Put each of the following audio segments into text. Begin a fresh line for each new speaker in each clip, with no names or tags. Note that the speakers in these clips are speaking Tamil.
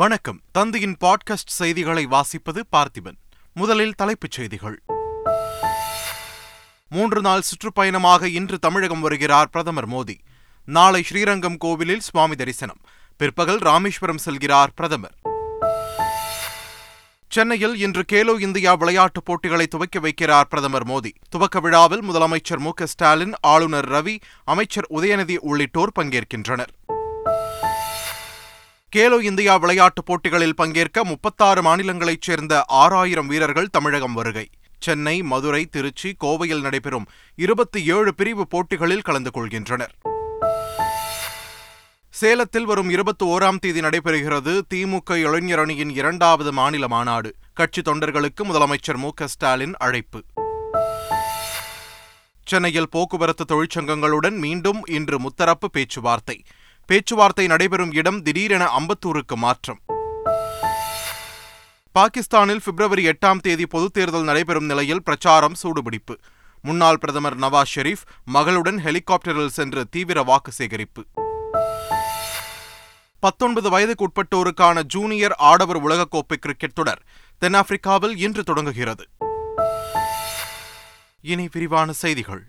வணக்கம் தந்தையின் பாட்காஸ்ட் செய்திகளை வாசிப்பது பார்த்திபன் முதலில் தலைப்புச் செய்திகள் மூன்று நாள் சுற்றுப்பயணமாக இன்று தமிழகம் வருகிறார் பிரதமர் மோடி நாளை ஸ்ரீரங்கம் கோவிலில் சுவாமி தரிசனம் பிற்பகல் ராமேஸ்வரம் செல்கிறார் பிரதமர் சென்னையில் இன்று கேலோ இந்தியா விளையாட்டுப் போட்டிகளை துவக்கி வைக்கிறார் பிரதமர் மோடி துவக்க விழாவில் முதலமைச்சர் மு ஸ்டாலின் ஆளுநர் ரவி அமைச்சர் உதயநிதி உள்ளிட்டோர் பங்கேற்கின்றனர் கேலோ இந்தியா விளையாட்டுப் போட்டிகளில் பங்கேற்க முப்பத்தாறு மாநிலங்களைச் சேர்ந்த ஆறாயிரம் வீரர்கள் தமிழகம் வருகை சென்னை மதுரை திருச்சி கோவையில் நடைபெறும் இருபத்தி ஏழு பிரிவு போட்டிகளில் கலந்து கொள்கின்றனர் சேலத்தில் வரும் இருபத்தி ஓராம் தேதி நடைபெறுகிறது திமுக இளைஞர் அணியின் இரண்டாவது மாநில மாநாடு கட்சி தொண்டர்களுக்கு முதலமைச்சர் மு ஸ்டாலின் அழைப்பு சென்னையில் போக்குவரத்து தொழிற்சங்கங்களுடன் மீண்டும் இன்று முத்தரப்பு பேச்சுவார்த்தை பேச்சுவார்த்தை நடைபெறும் இடம் திடீரென அம்பத்தூருக்கு மாற்றம் பாகிஸ்தானில் பிப்ரவரி எட்டாம் தேதி பொதுத் தேர்தல் நடைபெறும் நிலையில் பிரச்சாரம் சூடுபிடிப்பு முன்னாள் பிரதமர் நவாஸ் ஷெரீப் மகளுடன் ஹெலிகாப்டரில் சென்று தீவிர வாக்கு சேகரிப்பு பத்தொன்பது வயதுக்குட்பட்டோருக்கான ஜூனியர் ஆடவர் உலகக்கோப்பை கிரிக்கெட் தொடர் தென்னாப்பிரிக்காவில் இன்று தொடங்குகிறது இனி விரிவான செய்திகள்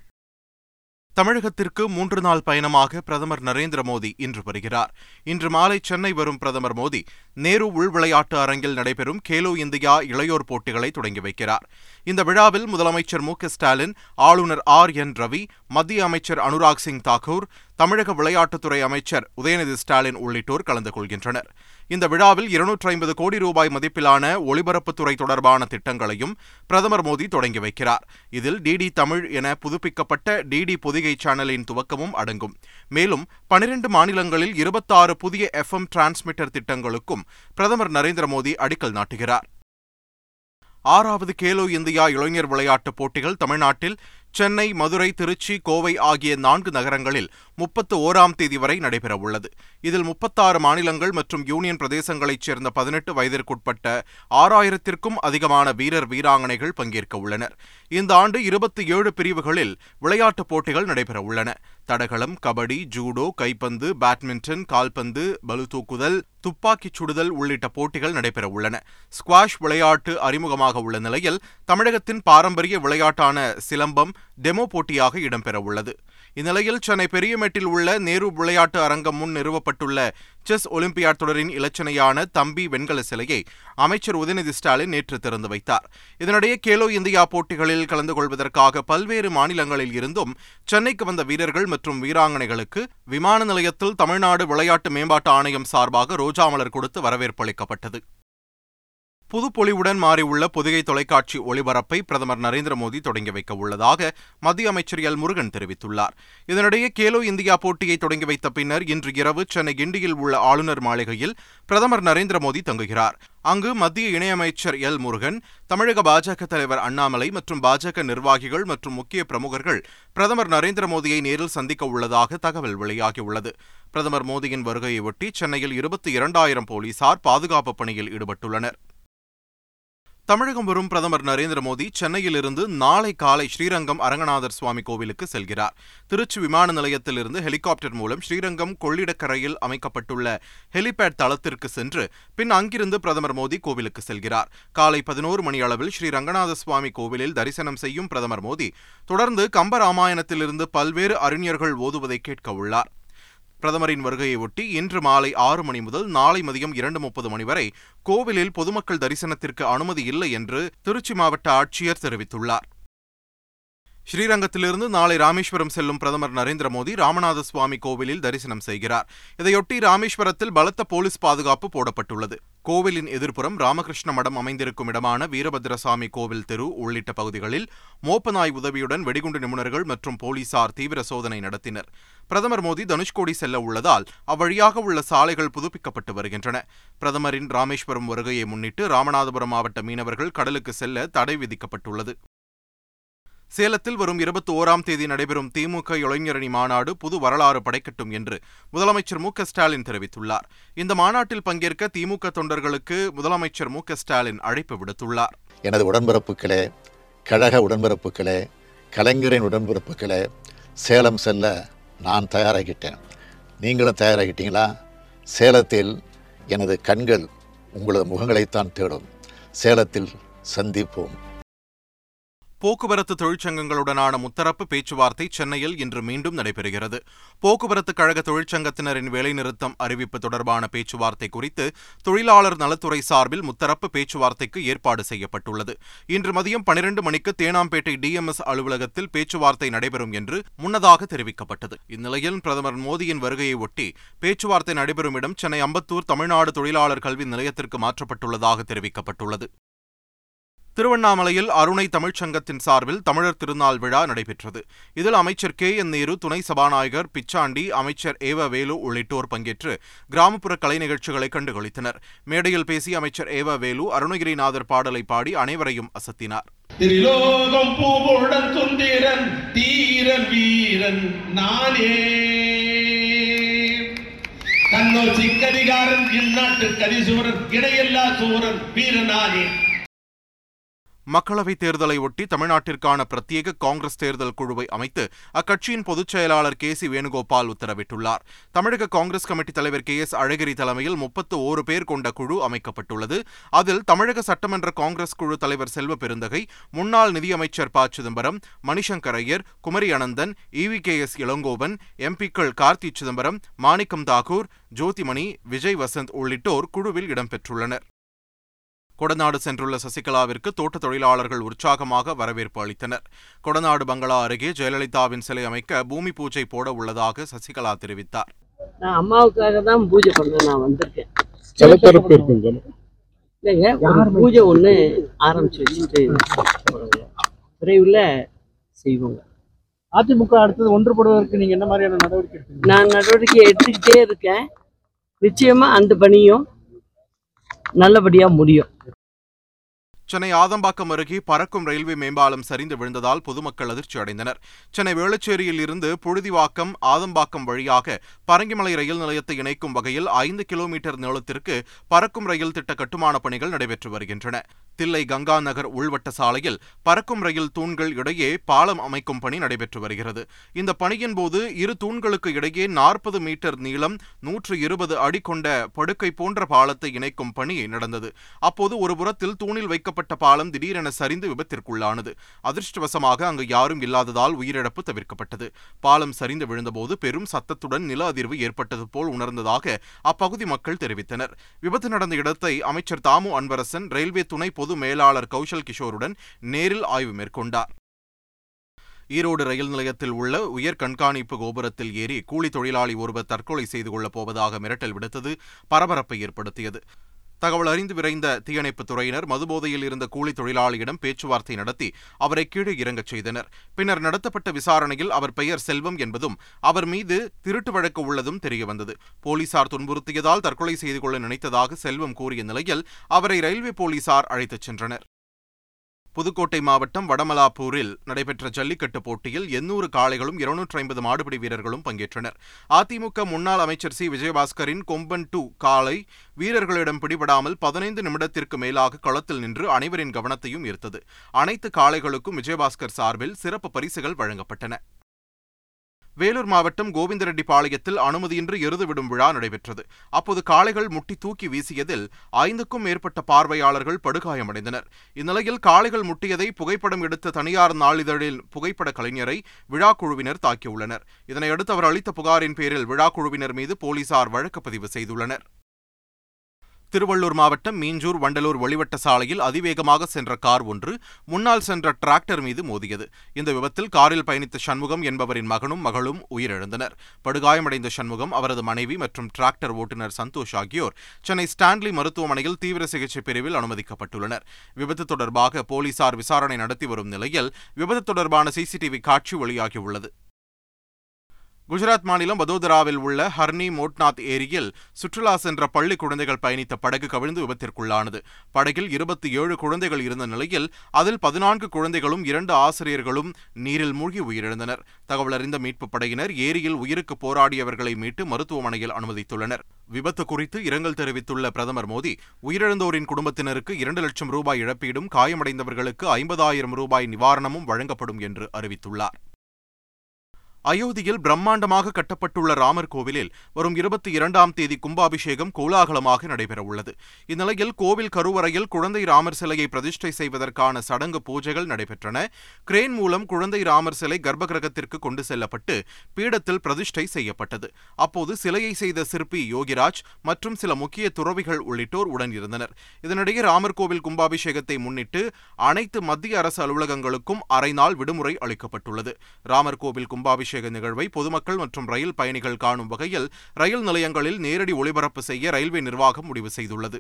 தமிழகத்திற்கு மூன்று நாள் பயணமாக பிரதமர் நரேந்திர மோடி இன்று வருகிறார் இன்று மாலை சென்னை வரும் பிரதமர் மோடி நேரு உள் விளையாட்டு அரங்கில் நடைபெறும் கேலோ இந்தியா இளையோர் போட்டிகளை தொடங்கி வைக்கிறார் இந்த விழாவில் முதலமைச்சர் மு ஸ்டாலின் ஆளுநர் ஆர் என் ரவி மத்திய அமைச்சர் அனுராக் சிங் தாக்கூர் தமிழக விளையாட்டுத்துறை அமைச்சர் உதயநிதி ஸ்டாலின் உள்ளிட்டோர் கலந்து கொள்கின்றனர் இந்த விழாவில் இருநூற்றி ஐம்பது கோடி ரூபாய் மதிப்பிலான ஒளிபரப்புத்துறை தொடர்பான திட்டங்களையும் பிரதமர் மோடி தொடங்கி வைக்கிறார் இதில் டிடி தமிழ் என புதுப்பிக்கப்பட்ட டிடி பொதிகை சேனலின் துவக்கமும் அடங்கும் மேலும் பனிரண்டு மாநிலங்களில் இருபத்தாறு புதிய எஃப் எம் டிரான்ஸ்மிட்டர் திட்டங்களுக்கும் பிரதமர் நரேந்திர மோடி அடிக்கல் நாட்டுகிறார் ஆறாவது கேலோ இந்தியா இளைஞர் விளையாட்டுப் போட்டிகள் தமிழ்நாட்டில் சென்னை மதுரை திருச்சி கோவை ஆகிய நான்கு நகரங்களில் முப்பத்து ஓராம் தேதி வரை நடைபெறவுள்ளது இதில் முப்பத்தாறு மாநிலங்கள் மற்றும் யூனியன் பிரதேசங்களைச் சேர்ந்த பதினெட்டு வயதிற்குட்பட்ட ஆறாயிரத்திற்கும் அதிகமான வீரர் வீராங்கனைகள் பங்கேற்க உள்ளனர் இந்த ஆண்டு இருபத்தி ஏழு பிரிவுகளில் விளையாட்டுப் போட்டிகள் நடைபெறவுள்ளன தடகளம் கபடி ஜூடோ கைப்பந்து பேட்மிண்டன் கால்பந்து பளுதூக்குதல் துப்பாக்கிச் சுடுதல் உள்ளிட்ட போட்டிகள் நடைபெற உள்ளன ஸ்குவாஷ் விளையாட்டு அறிமுகமாக உள்ள நிலையில் தமிழகத்தின் பாரம்பரிய விளையாட்டான சிலம்பம் டெமோ போட்டியாக இடம்பெறவுள்ளது இந்நிலையில் சென்னை பெரியமேட்டில் உள்ள நேரு விளையாட்டு அரங்கம் முன் நிறுவப்பட்டுள்ள செஸ் ஒலிம்பியாட் தொடரின் இலச்சனையான தம்பி வெண்கல சிலையை அமைச்சர் உதயநிதி ஸ்டாலின் நேற்று திறந்து வைத்தார் இதனிடையே கேலோ இந்தியா போட்டிகளில் கலந்து கொள்வதற்காக பல்வேறு மாநிலங்களில் இருந்தும் சென்னைக்கு வந்த வீரர்கள் மற்றும் வீராங்கனைகளுக்கு விமான நிலையத்தில் தமிழ்நாடு விளையாட்டு மேம்பாட்டு ஆணையம் சார்பாக ரோஜா மலர் கொடுத்து வரவேற்பு அளிக்கப்பட்டது புதுப்பொலிவுடன் மாறியுள்ள புதுகை தொலைக்காட்சி ஒளிபரப்பை பிரதமர் நரேந்திர மோடி தொடங்கி வைக்க உள்ளதாக மத்திய அமைச்சர் எல் முருகன் தெரிவித்துள்ளார் இதனிடையே கேலோ இந்தியா போட்டியை தொடங்கி வைத்த பின்னர் இன்று இரவு சென்னை கிண்டியில் உள்ள ஆளுநர் மாளிகையில் பிரதமர் நரேந்திர மோடி தங்குகிறார் அங்கு மத்திய இணையமைச்சர் எல் முருகன் தமிழக பாஜக தலைவர் அண்ணாமலை மற்றும் பாஜக நிர்வாகிகள் மற்றும் முக்கிய பிரமுகர்கள் பிரதமர் நரேந்திர மோடியை நேரில் சந்திக்க உள்ளதாக தகவல் வெளியாகியுள்ளது பிரதமர் மோடியின் வருகையொட்டி சென்னையில் இருபத்தி இரண்டாயிரம் போலீசார் பாதுகாப்பு பணியில் ஈடுபட்டுள்ளனர் தமிழகம் வரும் பிரதமர் நரேந்திர மோடி சென்னையிலிருந்து நாளை காலை ஸ்ரீரங்கம் அரங்கநாதர் சுவாமி கோவிலுக்கு செல்கிறார் திருச்சி விமான நிலையத்திலிருந்து ஹெலிகாப்டர் மூலம் ஸ்ரீரங்கம் கொள்ளிடக்கரையில் அமைக்கப்பட்டுள்ள ஹெலிபேட் தளத்திற்கு சென்று பின் அங்கிருந்து பிரதமர் மோடி கோவிலுக்கு செல்கிறார் காலை பதினோரு மணி அளவில் ஸ்ரீ ரங்கநாத சுவாமி கோவிலில் தரிசனம் செய்யும் பிரதமர் மோடி தொடர்ந்து கம்பராமாயணத்திலிருந்து பல்வேறு அறிஞர்கள் ஓதுவதை கேட்க உள்ளார் பிரதமரின் வருகையை ஒட்டி இன்று மாலை ஆறு மணி முதல் நாளை மதியம் இரண்டு முப்பது மணி வரை கோவிலில் பொதுமக்கள் தரிசனத்திற்கு அனுமதி இல்லை என்று திருச்சி மாவட்ட ஆட்சியர் தெரிவித்துள்ளார் ஸ்ரீரங்கத்திலிருந்து நாளை ராமேஸ்வரம் செல்லும் பிரதமர் நரேந்திர மோடி ராமநாத சுவாமி கோவிலில் தரிசனம் செய்கிறார் இதையொட்டி ராமேஸ்வரத்தில் பலத்த போலீஸ் பாதுகாப்பு போடப்பட்டுள்ளது கோவிலின் எதிர்ப்புறம் ராமகிருஷ்ண மடம் அமைந்திருக்கும் இடமான வீரபத்ரசாமி கோவில் தெரு உள்ளிட்ட பகுதிகளில் மோப்பநாய் உதவியுடன் வெடிகுண்டு நிபுணர்கள் மற்றும் போலீசார் தீவிர சோதனை நடத்தினர் பிரதமர் மோடி தனுஷ்கோடி செல்ல உள்ளதால் அவ்வழியாக உள்ள சாலைகள் புதுப்பிக்கப்பட்டு வருகின்றன பிரதமரின் ராமேஸ்வரம் வருகையை முன்னிட்டு ராமநாதபுரம் மாவட்ட மீனவர்கள் கடலுக்கு செல்ல தடை விதிக்கப்பட்டுள்ளது சேலத்தில் வரும் இருபத்தி ஓராம் தேதி நடைபெறும் திமுக இளைஞரணி மாநாடு புது வரலாறு படைக்கட்டும் என்று முதலமைச்சர் மு ஸ்டாலின் தெரிவித்துள்ளார் இந்த மாநாட்டில் பங்கேற்க திமுக தொண்டர்களுக்கு முதலமைச்சர் மு ஸ்டாலின் அழைப்பு விடுத்துள்ளார்
எனது உடன்பிறப்புகளே கழக உடன்பிறப்புகளே கலைஞரின் உடன்பிறப்புகளே சேலம் செல்ல நான் தயாராகிட்டேன் நீங்களும் தயாராகிட்டீங்களா சேலத்தில் எனது கண்கள் உங்களது முகங்களைத்தான் தேடும் சேலத்தில் சந்திப்போம்
போக்குவரத்து தொழிற்சங்கங்களுடனான முத்தரப்பு பேச்சுவார்த்தை சென்னையில் இன்று மீண்டும் நடைபெறுகிறது போக்குவரத்து கழக தொழிற்சங்கத்தினரின் வேலைநிறுத்தம் அறிவிப்பு தொடர்பான பேச்சுவார்த்தை குறித்து தொழிலாளர் நலத்துறை சார்பில் முத்தரப்பு பேச்சுவார்த்தைக்கு ஏற்பாடு செய்யப்பட்டுள்ளது இன்று மதியம் பனிரண்டு மணிக்கு தேனாம்பேட்டை டிஎம்எஸ் அலுவலகத்தில் பேச்சுவார்த்தை நடைபெறும் என்று முன்னதாக தெரிவிக்கப்பட்டது இந்நிலையில் பிரதமர் மோடியின் வருகையை ஒட்டி பேச்சுவார்த்தை நடைபெறும் இடம் சென்னை அம்பத்தூர் தமிழ்நாடு தொழிலாளர் கல்வி நிலையத்திற்கு மாற்றப்பட்டுள்ளதாக தெரிவிக்கப்பட்டுள்ளது திருவண்ணாமலையில் அருணை தமிழ்ச்சங்கத்தின் சார்பில் தமிழர் திருநாள் விழா நடைபெற்றது இதில் அமைச்சர் கே என் நேரு துணை சபாநாயகர் பிச்சாண்டி அமைச்சர் ஏவ வேலு உள்ளிட்டோர் பங்கேற்று கிராமப்புற கலை நிகழ்ச்சிகளை கண்டுகளித்தனர் மேடையில் பேசிய அமைச்சர் ஏவ வேலு அருணகிரிநாதர் பாடலை பாடி அனைவரையும் அசத்தினார் தீரன் சிக்கதிகாரன் இந்நாட்டு கதிசூரன் இடையெல்லா சூரன் வீரனாகே மக்களவைத் தேர்தலை ஒட்டி தமிழ்நாட்டிற்கான பிரத்யேக காங்கிரஸ் தேர்தல் குழுவை அமைத்து அக்கட்சியின் பொதுச் செயலாளர் கே சி வேணுகோபால் உத்தரவிட்டுள்ளார் தமிழக காங்கிரஸ் கமிட்டி தலைவர் கே எஸ் அழகிரி தலைமையில் முப்பத்து ஓரு பேர் கொண்ட குழு அமைக்கப்பட்டுள்ளது அதில் தமிழக சட்டமன்ற காங்கிரஸ் குழு தலைவர் செல்வ பெருந்தகை முன்னாள் நிதியமைச்சர் ப சிதம்பரம் மணிசங்கர் ஐயர் குமரி அனந்தன் இவி கே எஸ் இளங்கோவன் எம்பிக்கள் கார்த்தி சிதம்பரம் மாணிக்கம் தாகூர் ஜோதிமணி விஜய் வசந்த் உள்ளிட்டோர் குழுவில் இடம்பெற்றுள்ளனர் கொடநாடு சென்றுள்ள சசிகலாவிற்கு தோட்ட தொழிலாளர்கள் உற்சாகமாக வரவேற்பு அளித்தனர் கொடநாடு பங்களா அருகே ஜெயலலிதாவின் சிலை அமைக்க பூமி பூஜை போட உள்ளதாக சசிகலா தெரிவித்தார் நான் அம்மாவுக்காக தான் பூஜை பண்ண நான் வந்திருக்கேன் இல்லைங்க ஒரு பூஜை ஒன்று ஆரம்பிச்சு வச்சுட்டு விரைவில் செய்வோங்க அதிமுக அடுத்தது ஒன்றுபடுவதற்கு நீங்க என்ன மாதிரியான நடவடிக்கை எடுத்தீங்க நான் நடவடிக்கை எடுத்துக்கிட்டே இருக்கேன் நிச்சயமா அந்த பணியும் நல்லபடியா முடியும் சென்னை ஆதம்பாக்கம் அருகே பறக்கும் ரயில்வே மேம்பாலம் சரிந்து விழுந்ததால் பொதுமக்கள் அதிர்ச்சி அடைந்தனர் சென்னை வேளச்சேரியில் இருந்து புழுதிவாக்கம் ஆதம்பாக்கம் வழியாக பரங்கிமலை ரயில் நிலையத்தை இணைக்கும் வகையில் ஐந்து கிலோமீட்டர் நீளத்திற்கு பறக்கும் ரயில் திட்ட கட்டுமான பணிகள் நடைபெற்று வருகின்றன தில்லை கங்கா நகர் உள்வட்ட சாலையில் பறக்கும் ரயில் தூண்கள் இடையே பாலம் அமைக்கும் பணி நடைபெற்று வருகிறது இந்த பணியின் போது இரு தூண்களுக்கு இடையே நாற்பது மீட்டர் நீளம் நூற்று இருபது அடி கொண்ட படுக்கை போன்ற பாலத்தை இணைக்கும் பணி நடந்தது அப்போது ஒரு புறத்தில் தூணில் வைக்க அமைக்கப்பட்ட பாலம் திடீரென சரிந்து விபத்திற்குள்ளானது அதிர்ஷ்டவசமாக அங்கு யாரும் இல்லாததால் உயிரிழப்பு தவிர்க்கப்பட்டது பாலம் சரிந்து விழுந்தபோது பெரும் சத்தத்துடன் நில அதிர்வு ஏற்பட்டது போல் உணர்ந்ததாக அப்பகுதி மக்கள் தெரிவித்தனர் விபத்து நடந்த இடத்தை அமைச்சர் தாமு அன்பரசன் ரயில்வே துணை பொது மேலாளர் கௌஷல் கிஷோருடன் நேரில் ஆய்வு மேற்கொண்டார் ஈரோடு ரயில் நிலையத்தில் உள்ள உயர் கண்காணிப்பு கோபுரத்தில் ஏறி கூலி தொழிலாளி ஒருவர் தற்கொலை செய்து கொள்ளப் போவதாக மிரட்டல் விடுத்தது பரபரப்பை ஏற்படுத்தியது தகவல் அறிந்து விரைந்த தீயணைப்பு துறையினர் மதுபோதையில் இருந்த கூலி தொழிலாளியிடம் பேச்சுவார்த்தை நடத்தி அவரை கீழே இறங்கச் செய்தனர் பின்னர் நடத்தப்பட்ட விசாரணையில் அவர் பெயர் செல்வம் என்பதும் அவர் மீது திருட்டு வழக்கு உள்ளதும் தெரியவந்தது போலீசார் துன்புறுத்தியதால் தற்கொலை செய்து கொள்ள நினைத்ததாக செல்வம் கூறிய நிலையில் அவரை ரயில்வே போலீசார் அழைத்துச் சென்றனர் புதுக்கோட்டை மாவட்டம் வடமலாப்பூரில் நடைபெற்ற ஜல்லிக்கட்டு போட்டியில் எண்ணூறு காளைகளும் இருநூற்றி ஐம்பது மாடுபிடி வீரர்களும் பங்கேற்றனர் அதிமுக முன்னாள் அமைச்சர் சி விஜயபாஸ்கரின் கொம்பன் டூ காளை வீரர்களிடம் பிடிபடாமல் பதினைந்து நிமிடத்திற்கு மேலாக களத்தில் நின்று அனைவரின் கவனத்தையும் ஈர்த்தது அனைத்து காளைகளுக்கும் விஜயபாஸ்கர் சார்பில் சிறப்பு பரிசுகள் வழங்கப்பட்டன வேலூர் மாவட்டம் கோவிந்தரெட்டிப்பாளையத்தில் அனுமதியின்றி எருது விடும் விழா நடைபெற்றது அப்போது காளைகள் முட்டி தூக்கி வீசியதில் ஐந்துக்கும் மேற்பட்ட பார்வையாளர்கள் படுகாயமடைந்தனர் இந்நிலையில் காளைகள் முட்டியதை புகைப்படம் எடுத்த தனியார் நாளிதழில் புகைப்பட கலைஞரை விழா குழுவினர் தாக்கியுள்ளனர் இதனையடுத்து அவர் அளித்த புகாரின் பேரில் விழா குழுவினர் மீது போலீசார் வழக்கு பதிவு செய்துள்ளனர் திருவள்ளூர் மாவட்டம் மீஞ்சூர் வண்டலூர் ஒளிவட்ட சாலையில் அதிவேகமாக சென்ற கார் ஒன்று முன்னால் சென்ற டிராக்டர் மீது மோதியது இந்த விபத்தில் காரில் பயணித்த சண்முகம் என்பவரின் மகனும் மகளும் உயிரிழந்தனர் படுகாயமடைந்த சண்முகம் அவரது மனைவி மற்றும் டிராக்டர் ஓட்டுநர் சந்தோஷ் ஆகியோர் சென்னை ஸ்டான்லி மருத்துவமனையில் தீவிர சிகிச்சை பிரிவில் அனுமதிக்கப்பட்டுள்ளனர் விபத்து தொடர்பாக போலீசார் விசாரணை நடத்தி வரும் நிலையில் விபத்து தொடர்பான சிசிடிவி காட்சி வெளியாகியுள்ளது குஜராத் மாநிலம் வதோதராவில் உள்ள ஹர்னி மோட்நாத் ஏரியில் சுற்றுலா சென்ற பள்ளி குழந்தைகள் பயணித்த படகு கவிழ்ந்து விபத்திற்குள்ளானது படகில் இருபத்தி ஏழு குழந்தைகள் இருந்த நிலையில் அதில் பதினான்கு குழந்தைகளும் இரண்டு ஆசிரியர்களும் நீரில் மூழ்கி உயிரிழந்தனர் தகவல் அறிந்த மீட்புப் படையினர் ஏரியில் உயிருக்கு போராடியவர்களை மீட்டு மருத்துவமனையில் அனுமதித்துள்ளனர் விபத்து குறித்து இரங்கல் தெரிவித்துள்ள பிரதமர் மோடி உயிரிழந்தோரின் குடும்பத்தினருக்கு இரண்டு லட்சம் ரூபாய் இழப்பீடும் காயமடைந்தவர்களுக்கு ஐம்பதாயிரம் ரூபாய் நிவாரணமும் வழங்கப்படும் என்று அறிவித்துள்ளார் அயோத்தியில் பிரம்மாண்டமாக கட்டப்பட்டுள்ள ராமர் கோவிலில் வரும் இருபத்தி இரண்டாம் தேதி கும்பாபிஷேகம் கோலாகலமாக நடைபெறவுள்ளது இந்நிலையில் கோவில் கருவறையில் குழந்தை ராமர் சிலையை பிரதிஷ்டை செய்வதற்கான சடங்கு பூஜைகள் நடைபெற்றன கிரேன் மூலம் குழந்தை ராமர் சிலை கர்ப்பகிரகத்திற்கு கொண்டு செல்லப்பட்டு பீடத்தில் பிரதிஷ்டை செய்யப்பட்டது அப்போது சிலையை செய்த சிற்பி யோகிராஜ் மற்றும் சில முக்கிய துறவிகள் உள்ளிட்டோர் உடன் இருந்தனர் இதனிடையே ராமர் கோவில் கும்பாபிஷேகத்தை முன்னிட்டு அனைத்து மத்திய அரசு அலுவலகங்களுக்கும் அரை நாள் விடுமுறை அளிக்கப்பட்டுள்ளது ராமர் கோவில் கும்பாபிஷேகம் அபிஷேக நிகழ்வை பொதுமக்கள் மற்றும் ரயில் பயணிகள் காணும் வகையில் ரயில் நிலையங்களில் நேரடி ஒளிபரப்பு செய்ய ரயில்வே நிர்வாகம் முடிவு செய்துள்ளது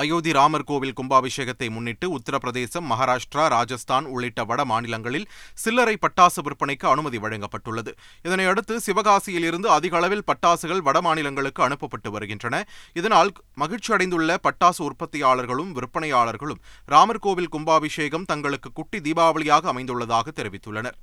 அயோத்தி ராமர் கோவில் கும்பாபிஷேகத்தை முன்னிட்டு உத்தரப்பிரதேசம் மகாராஷ்டிரா ராஜஸ்தான் உள்ளிட்ட வட மாநிலங்களில் சில்லறை பட்டாசு விற்பனைக்கு அனுமதி வழங்கப்பட்டுள்ளது இதனையடுத்து சிவகாசியிலிருந்து அதிக அளவில் பட்டாசுகள் வட மாநிலங்களுக்கு அனுப்பப்பட்டு வருகின்றன இதனால் மகிழ்ச்சியடைந்துள்ள பட்டாசு உற்பத்தியாளர்களும் விற்பனையாளர்களும் ராமர் கோவில் கும்பாபிஷேகம் தங்களுக்கு குட்டி தீபாவளியாக அமைந்துள்ளதாக தெரிவித்துள்ளனர்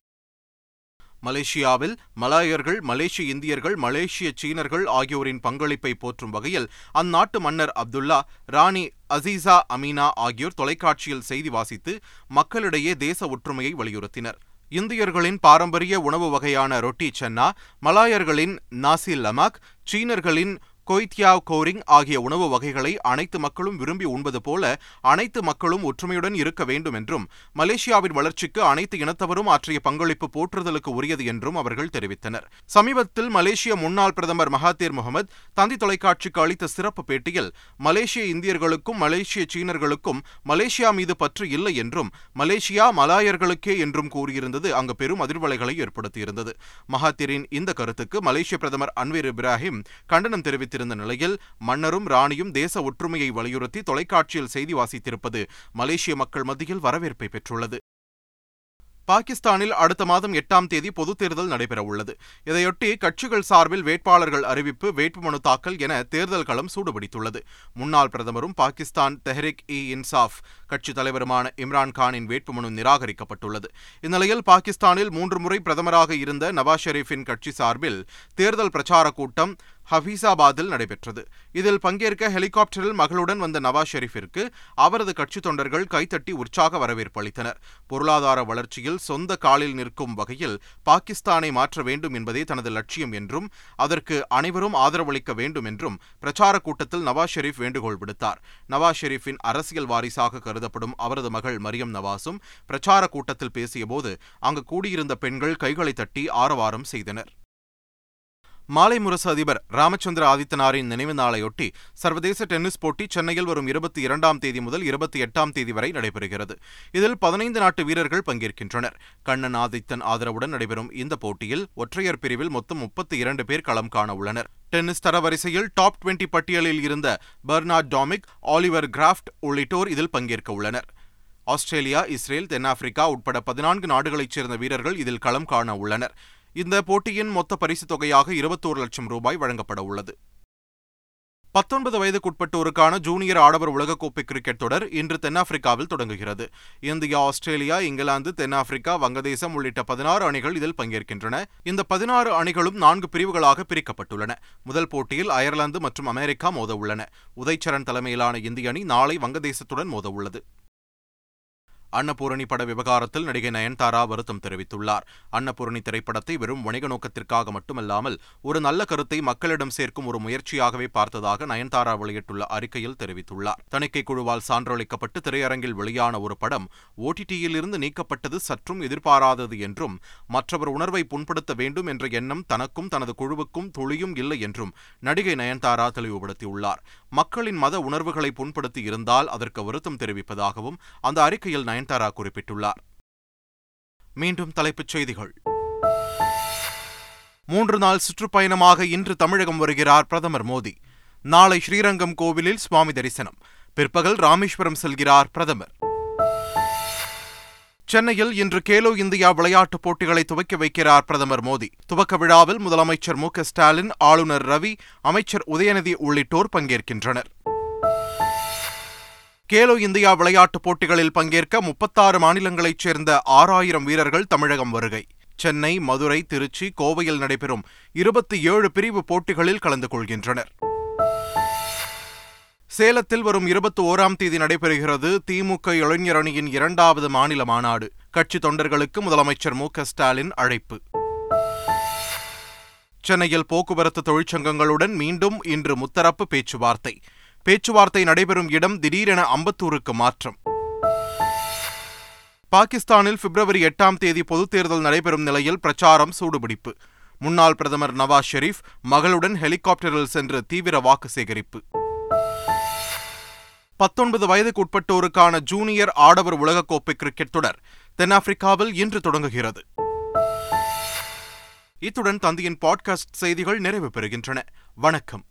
மலேசியாவில் மலாயர்கள் மலேசிய இந்தியர்கள் மலேசிய சீனர்கள் ஆகியோரின் பங்களிப்பை போற்றும் வகையில் அந்நாட்டு மன்னர் அப்துல்லா ராணி அசீசா அமீனா ஆகியோர் தொலைக்காட்சியில் செய்தி வாசித்து மக்களிடையே தேச ஒற்றுமையை வலியுறுத்தினர் இந்தியர்களின் பாரம்பரிய உணவு வகையான ரொட்டி சன்னா மலாயர்களின் நாசி லமாக் சீனர்களின் கொய்தியாவ் கோரிங் ஆகிய உணவு வகைகளை அனைத்து மக்களும் விரும்பி உண்பது போல அனைத்து மக்களும் ஒற்றுமையுடன் இருக்க வேண்டும் என்றும் மலேசியாவின் வளர்ச்சிக்கு அனைத்து இனத்தவரும் ஆற்றிய பங்களிப்பு போற்றுதலுக்கு உரியது என்றும் அவர்கள் தெரிவித்தனர் சமீபத்தில் மலேசிய முன்னாள் பிரதமர் மகாதீர் முகமது தந்தி தொலைக்காட்சிக்கு அளித்த சிறப்பு பேட்டியில் மலேசிய இந்தியர்களுக்கும் மலேசிய சீனர்களுக்கும் மலேசியா மீது பற்று இல்லை என்றும் மலேசியா மலாயர்களுக்கே என்றும் கூறியிருந்தது அங்கு பெரும் அதிர்வலைகளை ஏற்படுத்தியிருந்தது மகாதீரின் இந்த கருத்துக்கு மலேசிய பிரதமர் அன்வீர் இப்ராஹிம் கண்டனம் தெரிவித்து வைத்திருந்த நிலையில் மன்னரும் ராணியும் தேச ஒற்றுமையை வலியுறுத்தி தொலைக்காட்சியில் செய்தி வாசித்திருப்பது மலேசிய மக்கள் மத்தியில் வரவேற்பை பெற்றுள்ளது பாகிஸ்தானில் அடுத்த மாதம் எட்டாம் தேதி பொதுத் தேர்தல் நடைபெறவுள்ளது இதையொட்டி கட்சிகள் சார்பில் வேட்பாளர்கள் அறிவிப்பு வேட்புமனு தாக்கல் என தேர்தல் களம் சூடுபிடித்துள்ளது முன்னாள் பிரதமரும் பாகிஸ்தான் தெஹ்ரிக் இ இன்சாஃப் கட்சி தலைவருமான இம்ரான் கானின் வேட்புமனு நிராகரிக்கப்பட்டுள்ளது இந்நிலையில் பாகிஸ்தானில் மூன்று முறை பிரதமராக இருந்த நவாஸ் ஷெரீஃபின் கட்சி சார்பில் தேர்தல் பிரச்சார கூட்டம் ஹபீசாபாத்தில் நடைபெற்றது இதில் பங்கேற்க ஹெலிகாப்டரில் மகளுடன் வந்த நவாஸ் ஷெரீஃபிற்கு அவரது கட்சி தொண்டர்கள் கைத்தட்டி உற்சாக வரவேற்பு அளித்தனர் பொருளாதார வளர்ச்சியில் சொந்த காலில் நிற்கும் வகையில் பாகிஸ்தானை மாற்ற வேண்டும் என்பதே தனது லட்சியம் என்றும் அதற்கு அனைவரும் ஆதரவளிக்க வேண்டும் என்றும் பிரச்சார கூட்டத்தில் நவாஸ் ஷெரீப் வேண்டுகோள் விடுத்தார் நவாஸ் ஷெரீஃபின் அரசியல் வாரிசாக கருதப்படும் அவரது மகள் மரியம் நவாஸும் பிரச்சார கூட்டத்தில் பேசியபோது அங்கு கூடியிருந்த பெண்கள் கைகளை தட்டி ஆரவாரம் செய்தனர் மாலை முரசு அதிபர் ராமச்சந்திர ஆதித்தனாரின் நினைவு நாளையொட்டி சர்வதேச டென்னிஸ் போட்டி சென்னையில் வரும் இருபத்தி இரண்டாம் தேதி முதல் இருபத்தி எட்டாம் தேதி வரை நடைபெறுகிறது இதில் பதினைந்து நாட்டு வீரர்கள் பங்கேற்கின்றனர் கண்ணன் ஆதித்தன் ஆதரவுடன் நடைபெறும் இந்த போட்டியில் ஒற்றையர் பிரிவில் மொத்தம் முப்பத்தி இரண்டு பேர் களம் காண உள்ளனர் டென்னிஸ் தரவரிசையில் டாப் டுவெண்டி பட்டியலில் இருந்த பெர்னார்ட் டாமிக் ஆலிவர் கிராஃப்ட் உள்ளிட்டோர் இதில் பங்கேற்க உள்ளனர் ஆஸ்திரேலியா இஸ்ரேல் தென்னாப்பிரிக்கா உட்பட பதினான்கு நாடுகளைச் சேர்ந்த வீரர்கள் இதில் களம் காண உள்ளனர் இந்த போட்டியின் மொத்த பரிசுத் தொகையாக இருபத்தோரு லட்சம் ரூபாய் வழங்கப்பட உள்ளது பத்தொன்பது வயதுக்குட்பட்டோருக்கான ஜூனியர் ஆடவர் உலகக்கோப்பை கிரிக்கெட் தொடர் இன்று தென்னாப்பிரிக்காவில் தொடங்குகிறது இந்தியா ஆஸ்திரேலியா இங்கிலாந்து தென்னாப்பிரிக்கா வங்கதேசம் உள்ளிட்ட பதினாறு அணிகள் இதில் பங்கேற்கின்றன இந்த பதினாறு அணிகளும் நான்கு பிரிவுகளாக பிரிக்கப்பட்டுள்ளன முதல் போட்டியில் அயர்லாந்து மற்றும் அமெரிக்கா மோதவுள்ளன உள்ளன உதய்சரண் தலைமையிலான இந்திய அணி நாளை வங்கதேசத்துடன் மோதவுள்ளது அன்னபூரணி பட விவகாரத்தில் நடிகை நயன்தாரா வருத்தம் தெரிவித்துள்ளார் அன்னபூரணி திரைப்படத்தை வெறும் வணிக நோக்கத்திற்காக மட்டுமல்லாமல் ஒரு நல்ல கருத்தை மக்களிடம் சேர்க்கும் ஒரு முயற்சியாகவே பார்த்ததாக நயன்தாரா வெளியிட்டுள்ள அறிக்கையில் தெரிவித்துள்ளார் தணிக்கை குழுவால் சான்றளிக்கப்பட்டு திரையரங்கில் வெளியான ஒரு படம் ஓடிடியிலிருந்து நீக்கப்பட்டது சற்றும் எதிர்பாராதது என்றும் மற்றவர் உணர்வை புண்படுத்த வேண்டும் என்ற எண்ணம் தனக்கும் தனது குழுவுக்கும் துளியும் இல்லை என்றும் நடிகை நயன்தாரா தெளிவுபடுத்தியுள்ளார் மக்களின் மத உணர்வுகளை புண்படுத்தி இருந்தால் அதற்கு வருத்தம் தெரிவிப்பதாகவும் அந்த அறிக்கையில் நயன்தாரா குறிப்பிட்டுள்ளார் மீண்டும் தலைப்புச் செய்திகள் மூன்று நாள் சுற்றுப்பயணமாக இன்று தமிழகம் வருகிறார் பிரதமர் மோடி நாளை ஸ்ரீரங்கம் கோவிலில் சுவாமி தரிசனம் பிற்பகல் ராமேஸ்வரம் செல்கிறார் பிரதமர் சென்னையில் இன்று கேலோ இந்தியா விளையாட்டுப் போட்டிகளை துவக்கி வைக்கிறார் பிரதமர் மோடி துவக்க விழாவில் முதலமைச்சர் மு ஸ்டாலின் ஆளுநர் ரவி அமைச்சர் உதயநிதி உள்ளிட்டோர் பங்கேற்கின்றனர் கேலோ இந்தியா விளையாட்டுப் போட்டிகளில் பங்கேற்க முப்பத்தாறு மாநிலங்களைச் சேர்ந்த ஆறாயிரம் வீரர்கள் தமிழகம் வருகை சென்னை மதுரை திருச்சி கோவையில் நடைபெறும் இருபத்தி ஏழு பிரிவு போட்டிகளில் கலந்து கொள்கின்றனர் சேலத்தில் வரும் இருபத்தி ஓராம் தேதி நடைபெறுகிறது திமுக இளைஞர் அணியின் இரண்டாவது மாநில மாநாடு கட்சி தொண்டர்களுக்கு முதலமைச்சர் மு ஸ்டாலின் அழைப்பு சென்னையில் போக்குவரத்து தொழிற்சங்கங்களுடன் மீண்டும் இன்று முத்தரப்பு பேச்சுவார்த்தை பேச்சுவார்த்தை நடைபெறும் இடம் திடீரென அம்பத்தூருக்கு மாற்றம் பாகிஸ்தானில் பிப்ரவரி எட்டாம் தேதி பொதுத் தேர்தல் நடைபெறும் நிலையில் பிரச்சாரம் சூடுபிடிப்பு முன்னாள் பிரதமர் நவாஸ் ஷெரீப் மகளுடன் ஹெலிகாப்டரில் சென்று தீவிர வாக்கு சேகரிப்பு பத்தொன்பது வயதுக்குட்பட்டோருக்கான ஜூனியர் ஆடவர் உலகக்கோப்பை கிரிக்கெட் தொடர் தென்னாப்பிரிக்காவில் இன்று தொடங்குகிறது இத்துடன் தந்தையின் பாட்காஸ்ட் செய்திகள் நிறைவு பெறுகின்றன வணக்கம்